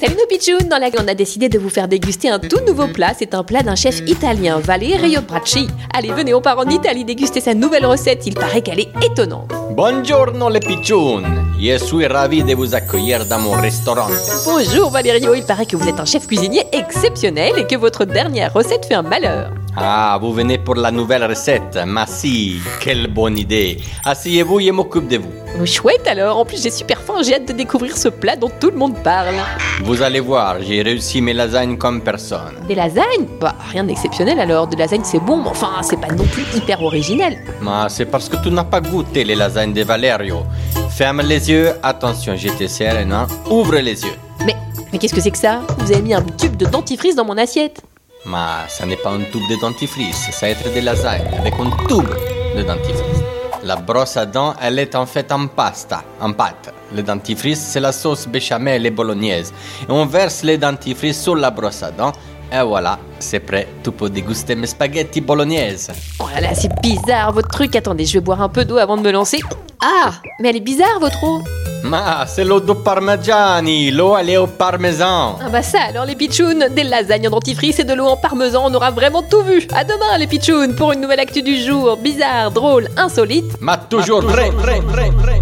Salut nos pitchouns Dans la on a décidé de vous faire déguster un tout nouveau plat. C'est un plat d'un chef italien, Valerio Bracci. Allez, venez, on part en Italie déguster sa nouvelle recette. Il paraît qu'elle est étonnante. Buongiorno les pitchouns Je suis ravi de vous accueillir dans mon restaurant. Bonjour Valerio, il paraît que vous êtes un chef cuisinier exceptionnel et que votre dernière recette fait un malheur. Ah, vous venez pour la nouvelle recette Mais si, quelle bonne idée Asseyez-vous et m'occupe de vous. Chouette alors, en plus j'ai super faim, j'ai hâte de découvrir ce plat dont tout le monde parle. Vous allez voir, j'ai réussi mes lasagnes comme personne. Des lasagnes? Bah rien d'exceptionnel alors, de lasagnes c'est bon, mais enfin c'est pas non plus hyper originel. Mais c'est parce que tu n'as pas goûté les lasagnes de Valerio. Ferme les yeux, attention, je te serre, non Ouvre les yeux. Mais, mais qu'est-ce que c'est que ça? Vous avez mis un tube de dentifrice dans mon assiette. Mais ça n'est pas un tube de dentifrice, ça être des lasagnes avec un tube de dentifrice. La brosse à dents, elle est en fait en pasta, en pâte. Le dentifrice, c'est la sauce béchamel et bolognaise. Et on verse les dentifrices sur la brosse à dents. Et voilà, c'est prêt. Tu peux déguster mes spaghettis bolognaise. Oh là, c'est bizarre votre truc. Attendez, je vais boire un peu d'eau avant de me lancer. Ah, mais elle est bizarre votre eau. Ma, c'est l'eau de parmigiani. L'eau, elle est au parmesan. Ah bah ça, alors les pitchouns, des lasagnes en dentifrice et de l'eau en parmesan, on aura vraiment tout vu. À demain les pitchouns pour une nouvelle actu du jour, bizarre, drôle, insolite. Ma toujours, vrai, vrai, vrai, vrai.